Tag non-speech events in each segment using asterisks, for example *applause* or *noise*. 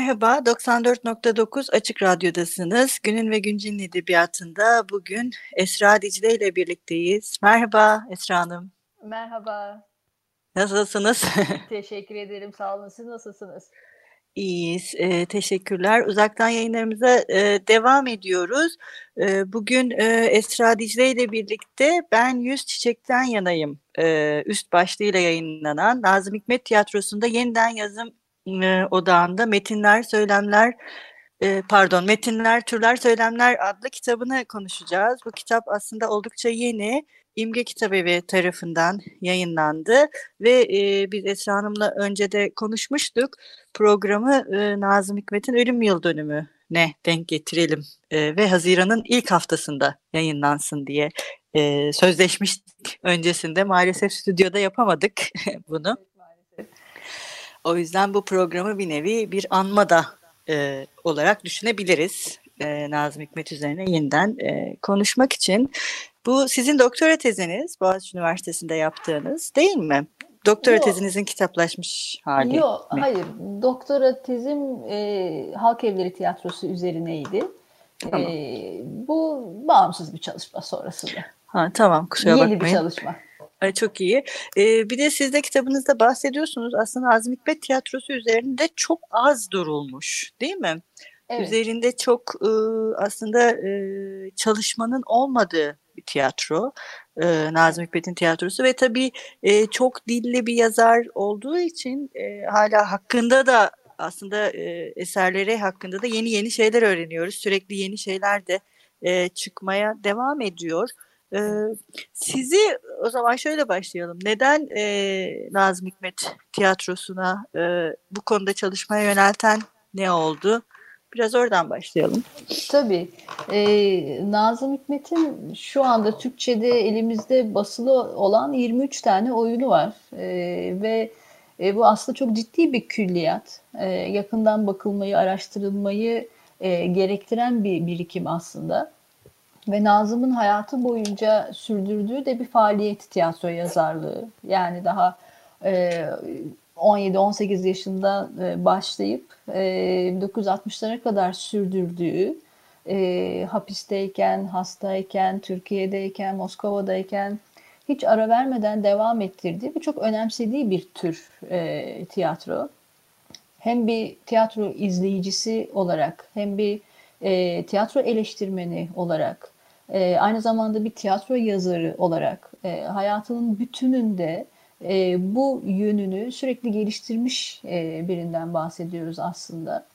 Merhaba, 94.9 Açık Radyo'dasınız. Günün ve Güncel'in edebiyatında bugün Esra Dicle ile birlikteyiz. Merhaba Esra Hanım. Merhaba. Nasılsınız? *laughs* Teşekkür ederim. Sağ olun. Siz nasılsınız? İyiyiz. E, teşekkürler. Uzaktan yayınlarımıza e, devam ediyoruz. E, bugün e, Esra Dicle ile birlikte Ben Yüz Çiçek'ten yanayım. E, üst başlığıyla yayınlanan Nazım Hikmet Tiyatrosu'nda yeniden yazım e, odağında metinler, söylemler, e, pardon metinler, türler, söylemler adlı kitabını konuşacağız. Bu kitap aslında oldukça yeni. İmge Kitabevi tarafından yayınlandı ve e, biz Esra Hanım'la önce de konuşmuştuk. Programı e, Nazım Hikmet'in ölüm yıl dönümü ne denk getirelim e, ve Haziran'ın ilk haftasında yayınlansın diye e, sözleşmiştik öncesinde. Maalesef stüdyoda yapamadık *laughs* bunu. O yüzden bu programı bir nevi bir anma da e, olarak düşünebiliriz. E, Nazım Hikmet üzerine yeniden e, konuşmak için. Bu sizin doktora teziniz Boğaziçi Üniversitesi'nde yaptığınız değil mi? Doktora Yok. tezinizin kitaplaşmış hali Yok, mi? hayır. Doktora tezim e, Halk Evleri Tiyatrosu üzerineydi. Tamam. E, bu bağımsız bir çalışma sonrasında. Ha, tamam kusura Yeni bakmayın. Yeni bir çalışma. Ay, çok iyi. Ee, bir de siz de kitabınızda bahsediyorsunuz. Aslında Nazım Hikmet tiyatrosu üzerinde çok az durulmuş değil mi? Evet. Üzerinde çok e, aslında e, çalışmanın olmadığı bir tiyatro. E, Nazım Hikmet'in tiyatrosu ve tabii e, çok dilli bir yazar olduğu için e, hala hakkında da aslında e, eserleri hakkında da yeni yeni şeyler öğreniyoruz. Sürekli yeni şeyler de e, çıkmaya devam ediyor. Ee, sizi o zaman şöyle başlayalım. Neden e, Nazım Hikmet tiyatrosuna e, bu konuda çalışmaya yönelten ne oldu? Biraz oradan başlayalım. Tabii. Ee, Nazım Hikmet'in şu anda Türkçe'de elimizde basılı olan 23 tane oyunu var. Ee, ve e, bu aslında çok ciddi bir külliyat. Ee, yakından bakılmayı, araştırılmayı e, gerektiren bir birikim aslında ve Nazım'ın hayatı boyunca sürdürdüğü de bir faaliyet tiyatro yazarlığı. Yani daha e, 17-18 yaşında e, başlayıp e, 1960'lara kadar sürdürdüğü e, hapisteyken, hastayken, Türkiye'deyken, Moskova'dayken hiç ara vermeden devam ettirdiği ve çok önemsediği bir tür e, tiyatro. Hem bir tiyatro izleyicisi olarak hem bir e, tiyatro eleştirmeni olarak, e, aynı zamanda bir tiyatro yazarı olarak e, hayatının bütününde e, bu yönünü sürekli geliştirmiş e, birinden bahsediyoruz aslında.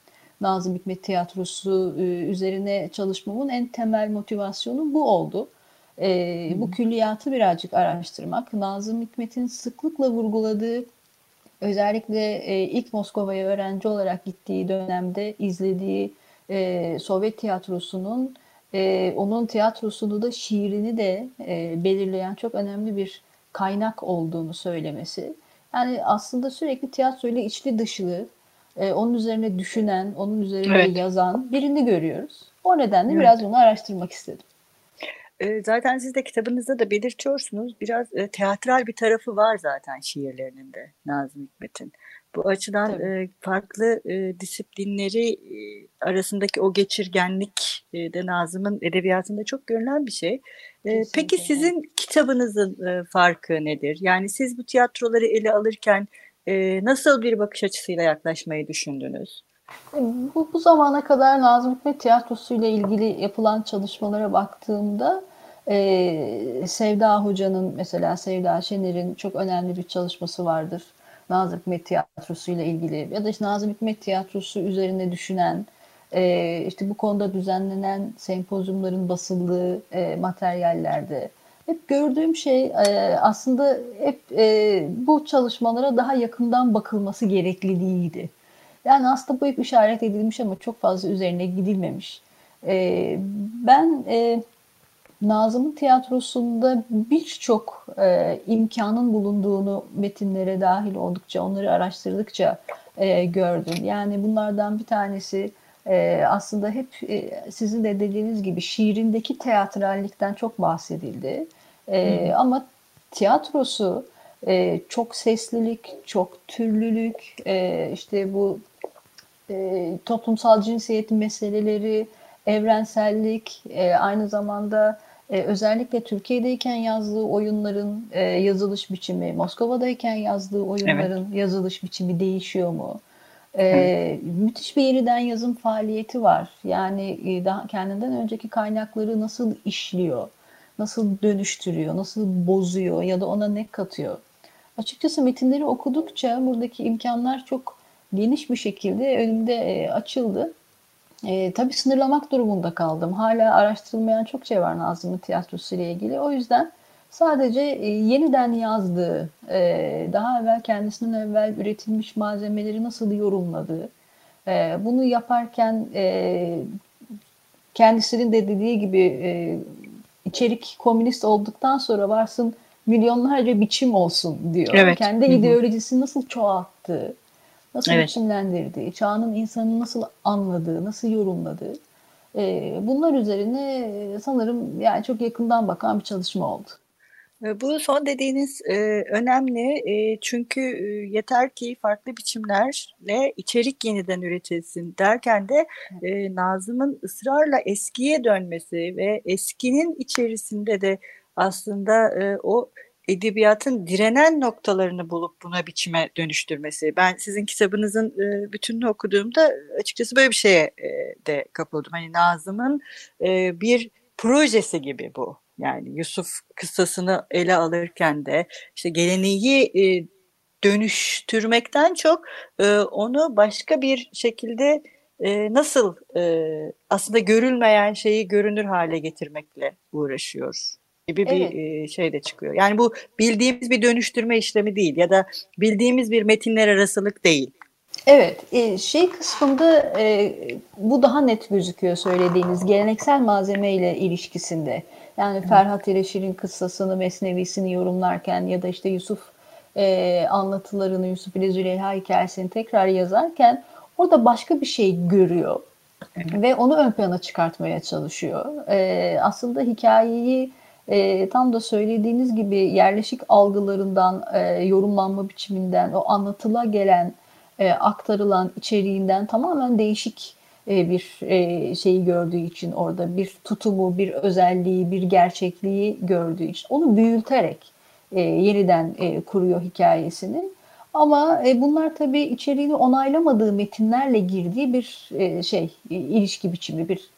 Nazım Hikmet Tiyatrosu e, üzerine çalışmamın en temel motivasyonu bu oldu. E, bu külliyatı birazcık araştırmak. Nazım Hikmet'in sıklıkla vurguladığı özellikle e, ilk Moskova'ya öğrenci olarak gittiği dönemde izlediği e, Sovyet tiyatrosunun e, onun tiyatrosunu da şiirini de e, belirleyen çok önemli bir kaynak olduğunu söylemesi. Yani aslında sürekli tiyatro ile içli dışlı, e, onun üzerine düşünen, onun üzerine evet. yazan birini görüyoruz. O nedenle evet. biraz bunu araştırmak istedim. Zaten siz de kitabınızda da belirtiyorsunuz. Biraz e, teatral bir tarafı var zaten şiirlerinin de Nazım Hikmet'in. Bu açıdan e, farklı disiplinleri arasındaki o geçirgenlik de Nazım'ın edebiyatında çok görülen bir şey. E, peki sizin kitabınızın farkı nedir? Yani siz bu tiyatroları ele alırken nasıl bir bakış açısıyla yaklaşmayı düşündünüz? Bu, bu zamana kadar Nazım Hikmet tiyatrosu ile ilgili yapılan çalışmalara baktığımda e, Sevda Hoca'nın mesela Sevda Şener'in çok önemli bir çalışması vardır. Nazım Hikmet Tiyatrosu ile ilgili ya da işte Nazım Hikmet Tiyatrosu üzerine düşünen e, işte bu konuda düzenlenen sempozyumların basıldığı e, materyallerde hep gördüğüm şey e, aslında hep e, bu çalışmalara daha yakından bakılması gerekliliğiydi. Yani aslında bu hep işaret edilmiş ama çok fazla üzerine gidilmemiş. E, ben e, Nazım'ın tiyatrosunda birçok e, imkanın bulunduğunu metinlere dahil oldukça, onları araştırdıkça e, gördüm. Yani bunlardan bir tanesi e, aslında hep e, sizin de dediğiniz gibi şiirindeki teatrallikten çok bahsedildi. E, ama tiyatrosu e, çok seslilik, çok türlülük, e, işte bu e, toplumsal cinsiyet meseleleri, evrensellik, e, aynı zamanda e, özellikle Türkiye'deyken yazdığı oyunların e, yazılış biçimi, Moskova'dayken yazdığı oyunların evet. yazılış biçimi değişiyor mu? E, müthiş bir yeniden yazım faaliyeti var. Yani e, daha kendinden önceki kaynakları nasıl işliyor, nasıl dönüştürüyor, nasıl bozuyor ya da ona ne katıyor? Açıkçası metinleri okudukça buradaki imkanlar çok geniş bir şekilde önümde e, açıldı. E, tabii sınırlamak durumunda kaldım. Hala araştırılmayan çok şey var Nazım'ın tiyatrosu ile ilgili. O yüzden sadece e, yeniden yazdığı, e, daha evvel kendisinden evvel üretilmiş malzemeleri nasıl yorumladığı, e, bunu yaparken e, kendisinin de dediği gibi e, içerik komünist olduktan sonra varsın milyonlarca biçim olsun diyor. Evet. Kendi ideolojisini nasıl çoğalttığı, nasıl evet. biçimlendirdiği, çağının insanı nasıl anladığı, nasıl yorumladığı e, bunlar üzerine sanırım yani çok yakından bakan bir çalışma oldu. E, bu son dediğiniz e, önemli e, çünkü e, yeter ki farklı biçimlerle içerik yeniden üretilsin derken de e, Nazım'ın ısrarla eskiye dönmesi ve eskinin içerisinde de aslında e, o edebiyatın direnen noktalarını bulup buna biçime dönüştürmesi. Ben sizin kitabınızın e, bütününü okuduğumda açıkçası böyle bir şeye e, de kapıldım. Hani Nazım'ın e, bir projesi gibi bu. Yani Yusuf kıssasını ele alırken de işte geleneği e, dönüştürmekten çok e, onu başka bir şekilde e, nasıl e, aslında görülmeyen şeyi görünür hale getirmekle uğraşıyor gibi bir evet. şey de çıkıyor. Yani bu bildiğimiz bir dönüştürme işlemi değil ya da bildiğimiz bir metinler arasılık değil. Evet, şey kısmında bu daha net gözüküyor söylediğiniz geleneksel malzeme ile ilişkisinde. Yani Ferhat İreşir'in kıssasını, mesnevisini yorumlarken ya da işte Yusuf anlatılarını, Yusuf ile Züleyha hikayesini tekrar yazarken orada başka bir şey görüyor. Evet. Ve onu ön plana çıkartmaya çalışıyor. aslında hikayeyi e, tam da söylediğiniz gibi yerleşik algılarından, e, yorumlanma biçiminden, o anlatıla gelen, e, aktarılan içeriğinden tamamen değişik e, bir e, şeyi gördüğü için orada bir tutumu, bir özelliği, bir gerçekliği gördüğü için onu büyüterek e, yeniden e, kuruyor hikayesini. Ama e, bunlar tabii içeriğini onaylamadığı metinlerle girdiği bir e, şey, ilişki biçimi, bir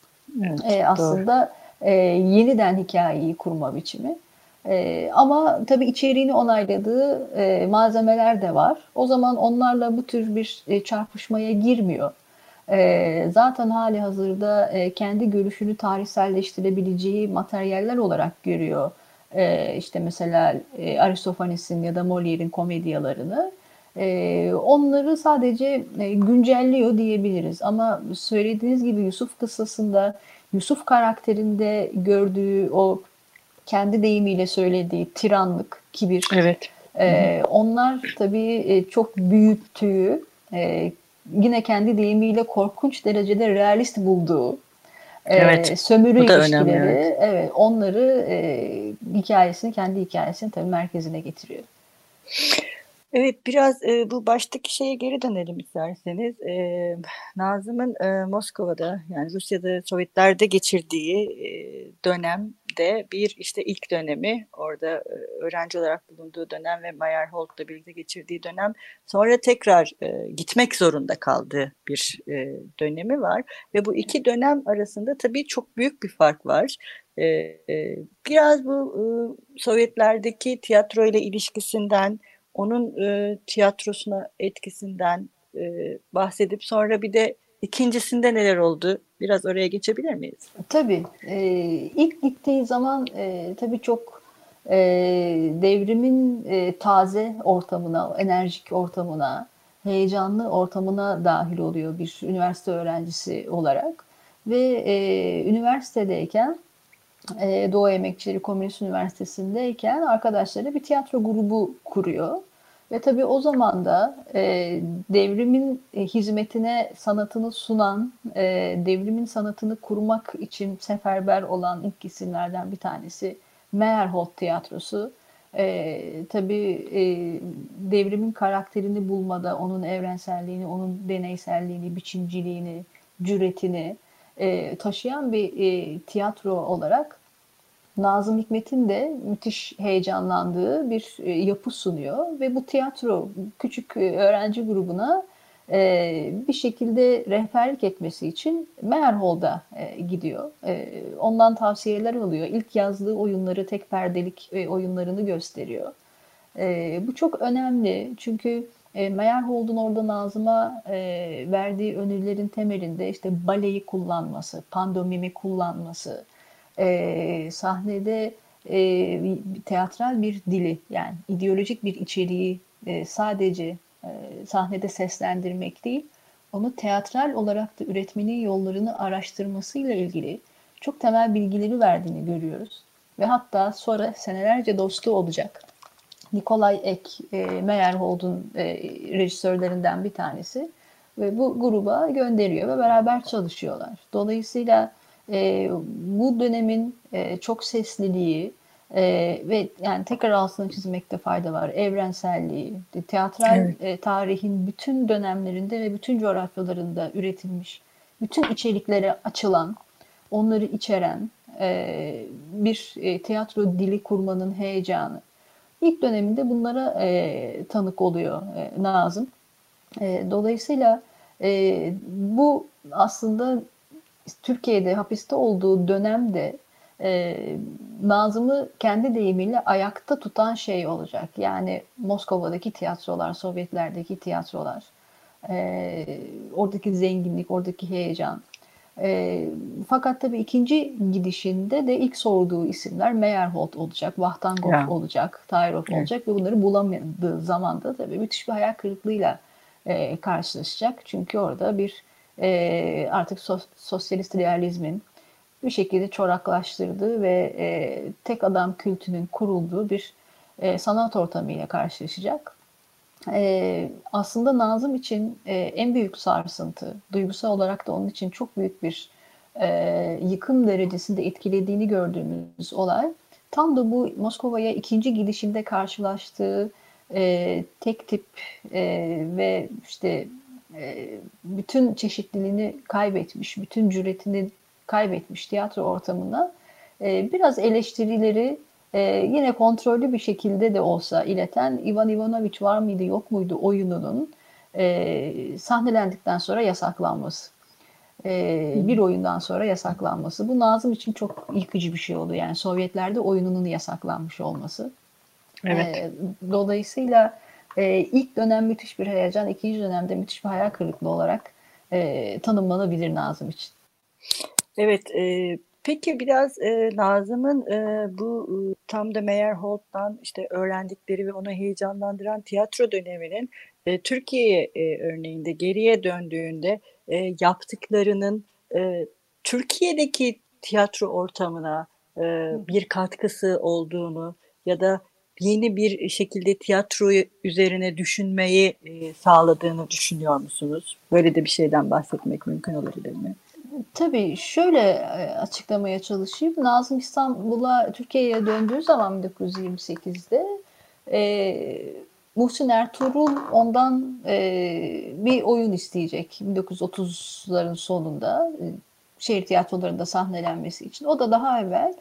evet, e, aslında doğru e, yeniden hikayeyi kurma biçimi. E, ama tabii içeriğini onayladığı e, malzemeler de var. O zaman onlarla bu tür bir e, çarpışmaya girmiyor. E, zaten hali hazırda e, kendi görüşünü tarihselleştirebileceği materyaller olarak görüyor. E, işte mesela e, Aristofanes'in ya da Molière'in komedyalarını. E, onları sadece e, güncelliyor diyebiliriz. Ama söylediğiniz gibi Yusuf kıssasında Yusuf karakterinde gördüğü o kendi deyimiyle söylediği tiranlık, kibir. Evet. E, onlar tabii e, çok büyüttüğü, e, yine kendi deyimiyle korkunç derecede realist bulduğu e, evet. sömürü ilişkileri, önemli, evet. evet onları e, hikayesini, kendi hikayesini tabii merkezine getiriyor. Evet, biraz, eee, bu baştaki şeye geri dönelim isterseniz. Eee, Nazım'ın, eee, Moskova'da, yani Rusya'da, Sovyetler'de geçirdiği, eee, dönemde bir, işte, ilk dönemi, orada, eee, öğrenci olarak bulunduğu dönem ve Meyerhold'la birlikte geçirdiği dönem, sonra tekrar, eee, gitmek zorunda kaldığı bir, eee, dönemi var ve bu iki dönem arasında tabii çok büyük bir fark var. Eee, biraz bu, ııı, Sovyetler'deki tiyatroyla ilişkisinden, onun e, tiyatrosuna etkisinden e, bahsedip sonra bir de ikincisinde neler oldu? Biraz oraya geçebilir miyiz? Tabii. E, ilk gittiği zaman e, tabii çok e, devrimin e, taze ortamına, enerjik ortamına, heyecanlı ortamına dahil oluyor bir üniversite öğrencisi olarak. Ve e, üniversitedeyken e, Doğu Emekçileri Komünist Üniversitesi'ndeyken arkadaşları bir tiyatro grubu kuruyor. Ve tabii o zaman da e, devrimin e, hizmetine sanatını sunan, e, devrimin sanatını kurmak için seferber olan ilk isimlerden bir tanesi Meyerhold Tiyatrosu. E, tabii e, devrimin karakterini bulmada, onun evrenselliğini, onun deneyselliğini, biçimciliğini, cüretini e, taşıyan bir e, tiyatro olarak Nazım Hikmet'in de müthiş heyecanlandığı bir e, yapı sunuyor ve bu tiyatro küçük e, öğrenci grubuna e, bir şekilde rehberlik etmesi için Meyerhold'a gidiyor. Ondan tavsiyeler alıyor. İlk yazdığı oyunları tek perdelik oyunlarını gösteriyor. Bu çok önemli çünkü Meyerhold'un orada Nazım'a verdiği önerilerin temelinde işte baleyi kullanması, pandomimi kullanması, e, sahnede e, teatral bir dili yani ideolojik bir içeriği e, sadece e, sahnede seslendirmek değil, onu teatral olarak da üretmenin yollarını araştırmasıyla ilgili çok temel bilgileri verdiğini görüyoruz. Ve hatta sonra senelerce dostu olacak. Nikolay Ek, e, Meyerhold'un e, rejisörlerinden bir tanesi. Ve bu gruba gönderiyor ve beraber çalışıyorlar. Dolayısıyla e, bu dönemin e, çok sesliliği e, ve yani tekrar altını çizmekte fayda var. Evrenselliği, teatral evet. e, tarihin bütün dönemlerinde ve bütün coğrafyalarında üretilmiş, bütün içeriklere açılan, onları içeren e, bir e, tiyatro dili kurmanın heyecanı. İlk döneminde bunlara e, tanık oluyor e, Nazım. E, dolayısıyla e, bu aslında Türkiye'de hapiste olduğu dönemde e, Nazım'ı kendi deyimiyle ayakta tutan şey olacak. Yani Moskova'daki tiyatrolar, Sovyetlerdeki tiyatrolar, e, oradaki zenginlik, oradaki heyecan. E, fakat tabii ikinci gidişinde de ilk sorduğu isimler Meyerhold olacak, Vahtangov yeah. olacak, Tayrov yeah. olacak ve bunları bulamadığı zamanda tabii müthiş bir hayal kırıklığıyla e, karşılaşacak. Çünkü orada bir e, artık sos, sosyalist realizmin bir şekilde çoraklaştırdığı ve e, tek adam kültünün kurulduğu bir e, sanat ortamıyla karşılaşacak. E, aslında Nazım için e, en büyük sarsıntı, duygusal olarak da onun için çok büyük bir e, yıkım derecesinde etkilediğini gördüğümüz olay, tam da bu Moskova'ya ikinci gidişinde karşılaştığı e, tek tip e, ve işte bütün çeşitliliğini kaybetmiş, bütün cüretini kaybetmiş tiyatro ortamına e, biraz eleştirileri e, yine kontrollü bir şekilde de olsa ileten Ivan Ivanoviç var mıydı yok muydu oyununun sahnelendikten sonra yasaklanması. bir oyundan sonra yasaklanması. Bu Nazım için çok yıkıcı bir şey oldu. Yani Sovyetlerde oyununun yasaklanmış olması. Evet. dolayısıyla e, ilk dönem müthiş bir heyecan, ikinci dönemde müthiş bir hayal kırıklığı olarak e, tanımlanabilir Nazım için. Evet, e, peki biraz e, Nazım'ın e, bu e, tam da Meyerhold'dan işte öğrendikleri ve onu heyecanlandıran tiyatro döneminin e, Türkiye e, örneğinde geriye döndüğünde e, yaptıklarının e, Türkiye'deki tiyatro ortamına e, bir katkısı olduğunu ya da yeni bir şekilde tiyatro üzerine düşünmeyi e, sağladığını düşünüyor musunuz? Böyle de bir şeyden bahsetmek mümkün olabilir mi? Tabii şöyle e, açıklamaya çalışayım. Nazım İstanbul'a Türkiye'ye döndüğü zaman 1928'de e, Muhsin Ertuğrul ondan e, bir oyun isteyecek 1930'ların sonunda e, şehir tiyatrolarında sahnelenmesi için. O da daha evvel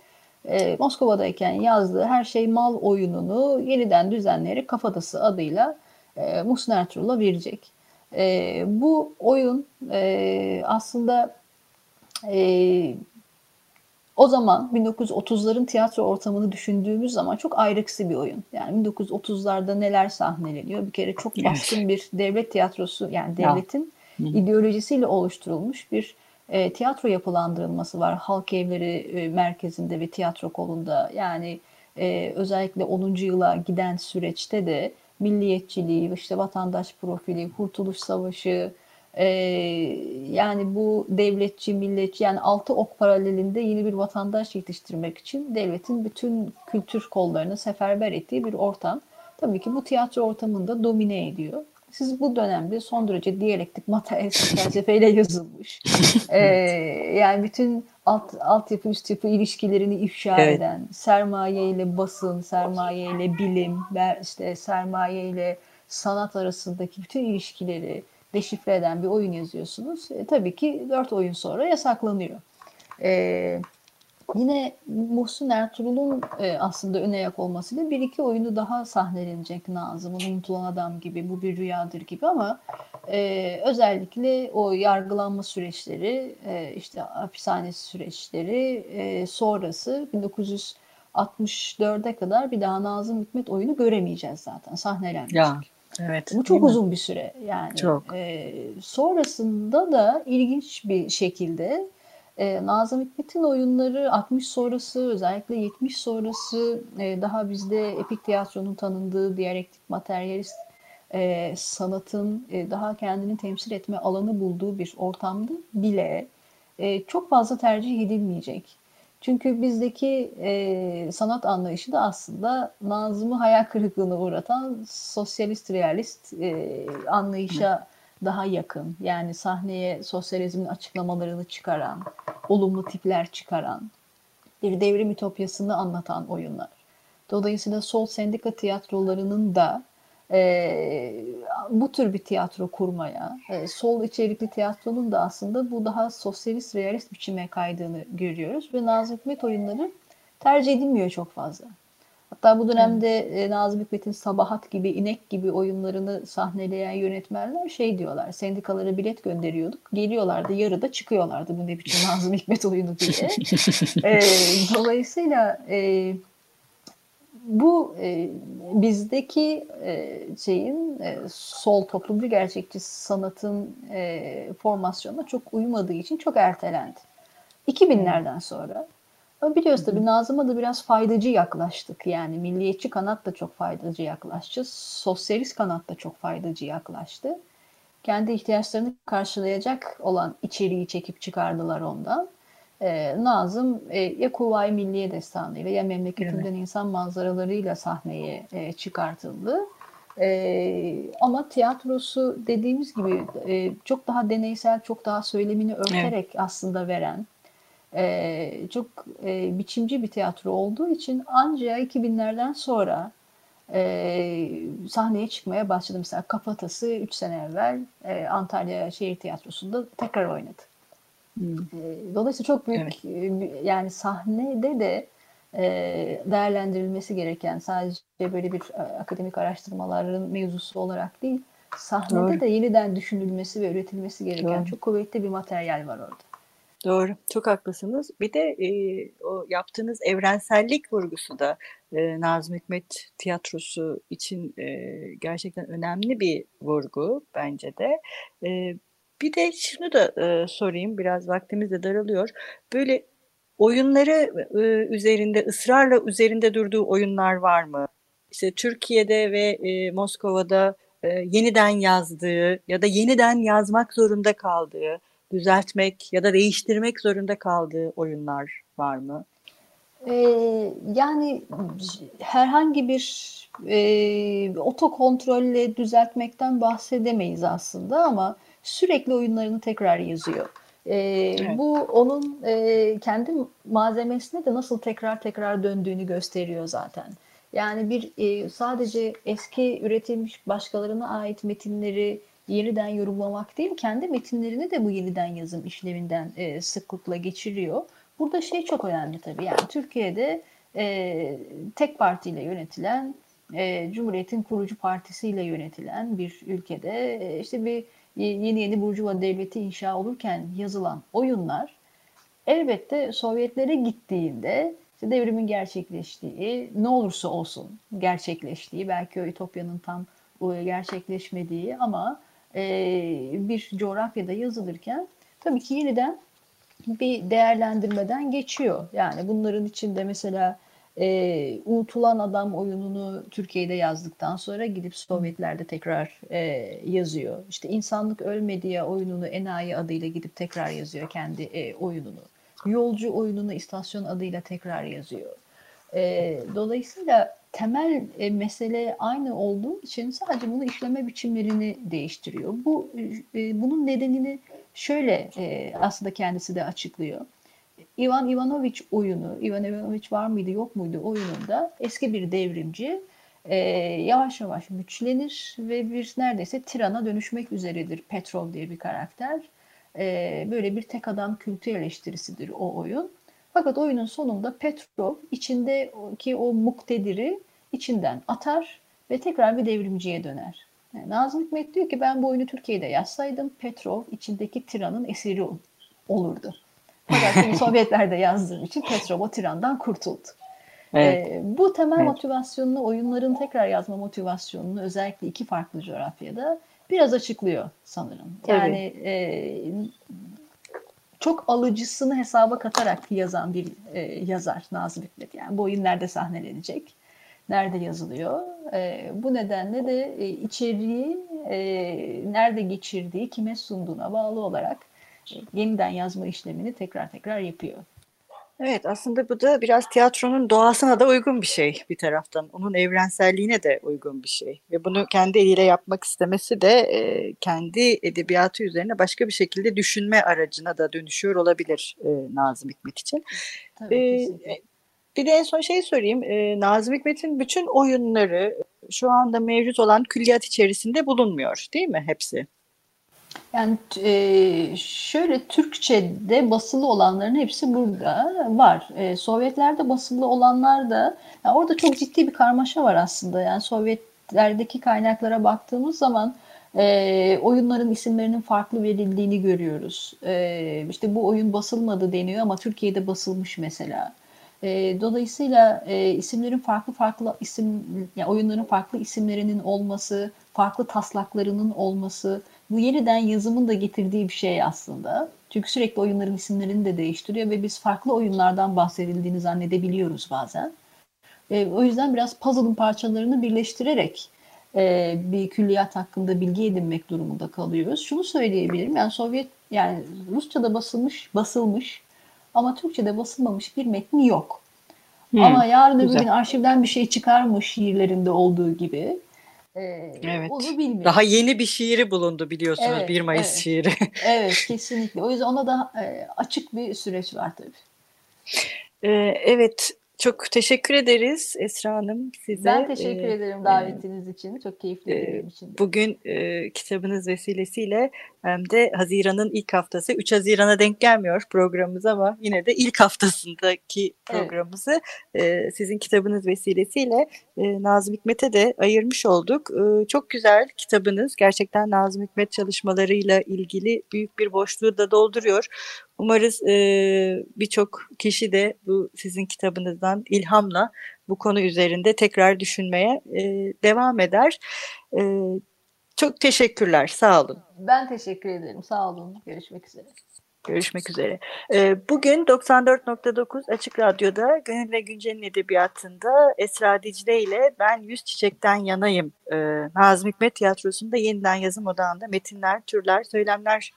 e, Moskova'dayken yazdığı Her Şey Mal oyununu yeniden düzenleyerek Kafatası adıyla e, Muhsin Ertuğrul'a verecek. E, bu oyun e, aslında e, o zaman 1930'ların tiyatro ortamını düşündüğümüz zaman çok ayrıksı bir oyun. Yani 1930'larda neler sahneleniyor? Bir kere çok baskın bir devlet tiyatrosu yani devletin ya. ideolojisiyle oluşturulmuş bir e, tiyatro yapılandırılması var halk evleri e, merkezinde ve tiyatro kolunda. Yani e, özellikle 10. yıla giden süreçte de milliyetçiliği, işte vatandaş profili, Kurtuluş Savaşı, e, yani bu devletçi, milletçi yani altı ok paralelinde yeni bir vatandaş yetiştirmek için devletin bütün kültür kollarını seferber ettiği bir ortam. Tabii ki bu tiyatro ortamında domine ediyor. Siz bu dönemde son derece diyalektik materyalist *laughs* felsefeyle yazılmış. ee, yani bütün alt, altyapı üst yapı ilişkilerini ifşa evet. eden, sermaye ile basın, sermaye ile bilim, işte sermaye ile sanat arasındaki bütün ilişkileri deşifre eden bir oyun yazıyorsunuz. E, tabii ki dört oyun sonra yasaklanıyor. E, yine Muhsin Ertuğrul'un e, aslında öne yak olmasıyla bir iki oyunu daha sahnelenecek Nazım'ın Unutulan Adam gibi, Bu Bir Rüyadır gibi ama e, özellikle o yargılanma süreçleri, e, işte hapishane süreçleri e, sonrası 1964'e kadar bir daha Nazım Hikmet oyunu göremeyeceğiz zaten sahnelenmeyecek. Ya. Evet. Bu çok uzun bir süre yani. Çok. E, sonrasında da ilginç bir şekilde e, Nazım Hikmet'in oyunları 60 sonrası özellikle 70 sonrası e, daha bizde epik tiyatronun tanındığı diyalektik materyalist e, sanatın e, daha kendini temsil etme alanı bulduğu bir ortamda bile e, çok fazla tercih edilmeyecek. Çünkü bizdeki e, sanat anlayışı da aslında Nazım'ı hayal kırıklığına uğratan sosyalist realist e, anlayışa daha yakın. Yani sahneye sosyalizmin açıklamalarını çıkaran, olumlu tipler çıkaran, bir devrim ütopyasını anlatan oyunlar. Dolayısıyla sol sendika tiyatrolarının da e, bu tür bir tiyatro kurmaya, e, sol içerikli tiyatronun da aslında bu daha sosyalist realist biçime kaydığını görüyoruz ve Nazım Hikmet oyunları tercih edilmiyor çok fazla. Hatta bu dönemde e, Nazım Hikmet'in Sabahat gibi, İnek gibi oyunlarını sahneleyen yönetmenler şey diyorlar, sendikalara bilet gönderiyorduk, geliyorlardı, yarıda çıkıyorlardı bu ne biçim *laughs* Nazım Hikmet oyunu diye. *laughs* e, dolayısıyla e, bu e, bizdeki e, şeyin e, sol toplumcu gerçekçi sanatın e, formasyonuna çok uymadığı için çok ertelendi. 2000'lerden sonra ama biliyoruz tabii Nazım'a da biraz faydacı yaklaştık. Yani milliyetçi kanat da çok faydacı yaklaştı. Sosyalist kanat da çok faydacı yaklaştı. Kendi ihtiyaçlarını karşılayacak olan içeriği çekip çıkardılar ondan e, Nazım e, ya Kuvayi Milliye Destanı'yla ya Memleketimden evet. İnsan Manzaralarıyla sahneye e, çıkartıldı. E, ama tiyatrosu dediğimiz gibi e, çok daha deneysel, çok daha söylemini örterek evet. aslında veren, e, çok e, biçimci bir tiyatro olduğu için ancak 2000'lerden sonra e, sahneye çıkmaya başladı. Mesela Kafatası 3 sene evvel e, Antalya Şehir Tiyatrosu'nda tekrar oynadı. Hmm. Dolayısıyla çok büyük evet. yani sahnede de değerlendirilmesi gereken sadece böyle bir akademik araştırmaların mevzusu olarak değil sahnede Doğru. de yeniden düşünülmesi ve üretilmesi gereken Doğru. çok kuvvetli bir materyal var orada. Doğru, çok haklısınız. Bir de e, o yaptığınız evrensellik vurgusu da e, Nazım Hikmet tiyatrosu için e, gerçekten önemli bir vurgu bence de. E, bir de şunu da e, sorayım, biraz vaktimiz de daralıyor. Böyle oyunları e, üzerinde, ısrarla üzerinde durduğu oyunlar var mı? İşte Türkiye'de ve e, Moskova'da e, yeniden yazdığı ya da yeniden yazmak zorunda kaldığı, düzeltmek ya da değiştirmek zorunda kaldığı oyunlar var mı? Ee, yani herhangi bir e, otokontrolle düzeltmekten bahsedemeyiz aslında ama sürekli oyunlarını tekrar yazıyor. E, evet. Bu onun e, kendi malzemesine de nasıl tekrar tekrar döndüğünü gösteriyor zaten. Yani bir e, sadece eski üretilmiş başkalarına ait metinleri yeniden yorumlamak değil, kendi metinlerini de bu yeniden yazım işleminden e, sıklıkla geçiriyor. Burada şey çok önemli tabii. Yani Türkiye'de e, tek partiyle yönetilen, e, Cumhuriyet'in kurucu partisiyle yönetilen bir ülkede e, işte bir yeni yeni Burjuva devleti inşa olurken yazılan oyunlar elbette Sovyetlere gittiğinde işte devrimin gerçekleştiği, ne olursa olsun gerçekleştiği, belki o Ütopya'nın tam gerçekleşmediği ama e, bir coğrafyada yazılırken tabii ki yeniden bir değerlendirmeden geçiyor. Yani bunların içinde mesela e, Unutulan Adam oyununu Türkiye'de yazdıktan sonra gidip Sovyetlerde tekrar e, yazıyor. İşte İnsanlık Ölmedi ya oyununu Enayi adıyla gidip tekrar yazıyor kendi e, oyununu. Yolcu oyununu istasyon adıyla tekrar yazıyor. E, dolayısıyla temel e, mesele aynı olduğu için sadece bunu işleme biçimlerini değiştiriyor. Bu e, bunun nedenini şöyle e, aslında kendisi de açıklıyor. Ivan Ivanoviç oyunu, Ivan Ivanoviç var mıydı yok muydu oyununda eski bir devrimci e, yavaş yavaş güçlenir ve bir neredeyse tirana dönüşmek üzeredir Petrov diye bir karakter. E, böyle bir tek adam kültü eleştirisidir o oyun. Fakat oyunun sonunda Petrov içindeki o muktediri içinden atar ve tekrar bir devrimciye döner. Yani Nazım Hikmet diyor ki ben bu oyunu Türkiye'de yazsaydım Petrov içindeki tiranın esiri olurdu. Fakat *laughs* bunu Sovyetler'de yazdığım için Petrov o tirandan kurtuldu. Evet. Ee, bu temel evet. motivasyonunu, oyunların tekrar yazma motivasyonunu özellikle iki farklı coğrafyada biraz açıklıyor sanırım. Yani e, çok alıcısını hesaba katarak yazan bir e, yazar Nazım Hikmet. Yani bu oyun nerede sahnelenecek, nerede yazılıyor. E, bu nedenle de e, içeriği e, nerede geçirdiği, kime sunduğuna bağlı olarak yeniden yazma işlemini tekrar tekrar yapıyor. Evet aslında bu da biraz tiyatronun doğasına da uygun bir şey bir taraftan. Onun evrenselliğine de uygun bir şey. Ve bunu kendi eliyle yapmak istemesi de e, kendi edebiyatı üzerine başka bir şekilde düşünme aracına da dönüşüyor olabilir e, Nazım Hikmet için. Tabii, e, bir de en son şey sorayım. E, Nazım Hikmet'in bütün oyunları şu anda mevcut olan külliyat içerisinde bulunmuyor değil mi hepsi? Yani e, şöyle Türkçe'de basılı olanların hepsi burada var. E, Sovyetlerde basılı olanlar da yani orada çok ciddi bir karmaşa var aslında. Yani Sovyetlerdeki kaynaklara baktığımız zaman e, oyunların isimlerinin farklı verildiğini görüyoruz. E, işte bu oyun basılmadı deniyor ama Türkiye'de basılmış mesela. E, dolayısıyla e, isimlerin farklı farklı isim, yani oyunların farklı isimlerinin olması, farklı taslaklarının olması, bu yeniden yazımın da getirdiği bir şey aslında. Çünkü sürekli oyunların isimlerini de değiştiriyor ve biz farklı oyunlardan bahsedildiğini zannedebiliyoruz bazen. E, o yüzden biraz puzzle'ın parçalarını birleştirerek e, bir külliyat hakkında bilgi edinmek durumunda kalıyoruz. Şunu söyleyebilirim. Yani Sovyet yani Rusça'da basılmış, basılmış ama Türkçe'de basılmamış bir metni yok. Hmm, ama yarın öbür gün arşivden bir şey çıkarmış şiirlerinde olduğu gibi ee, evet. Onu bilmiyorum. Daha yeni bir şiiri bulundu biliyorsunuz evet, 1 Mayıs evet. şiiri. *laughs* evet *laughs* kesinlikle. O yüzden ona da e, açık bir süreç var tabii. Ee, evet çok teşekkür ederiz Esra Hanım size. Ben teşekkür ee, ederim davetiniz e, için. Çok keyifli e, benim için. Bugün e, kitabınız vesilesiyle hem de Haziran'ın ilk haftası 3 Haziran'a denk gelmiyor programımız ama yine de ilk haftasındaki programımızı evet. e, sizin kitabınız vesilesiyle e, Nazım Hikmet'e de ayırmış olduk. E, çok güzel kitabınız. Gerçekten Nazım Hikmet çalışmalarıyla ilgili büyük bir boşluğu da dolduruyor. Umarız e, birçok kişi de bu sizin kitabınızdan ilhamla bu konu üzerinde tekrar düşünmeye e, devam eder. E, çok teşekkürler, sağ olun. Ben teşekkür ederim, sağ olun. Görüşmek üzere. Görüşmek üzere. Bugün 94.9 Açık Radyo'da Gönül ve Güncel'in edebiyatında Esra Dicle ile Ben Yüz Çiçek'ten yanayım. Nazım Hikmet Tiyatrosu'nda yeniden yazım odağında metinler, türler, söylemler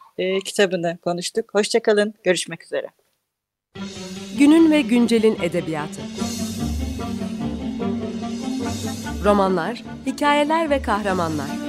kitabını konuştuk. Hoşçakalın, görüşmek üzere. Günün ve Güncel'in edebiyatı. Romanlar, hikayeler ve kahramanlar.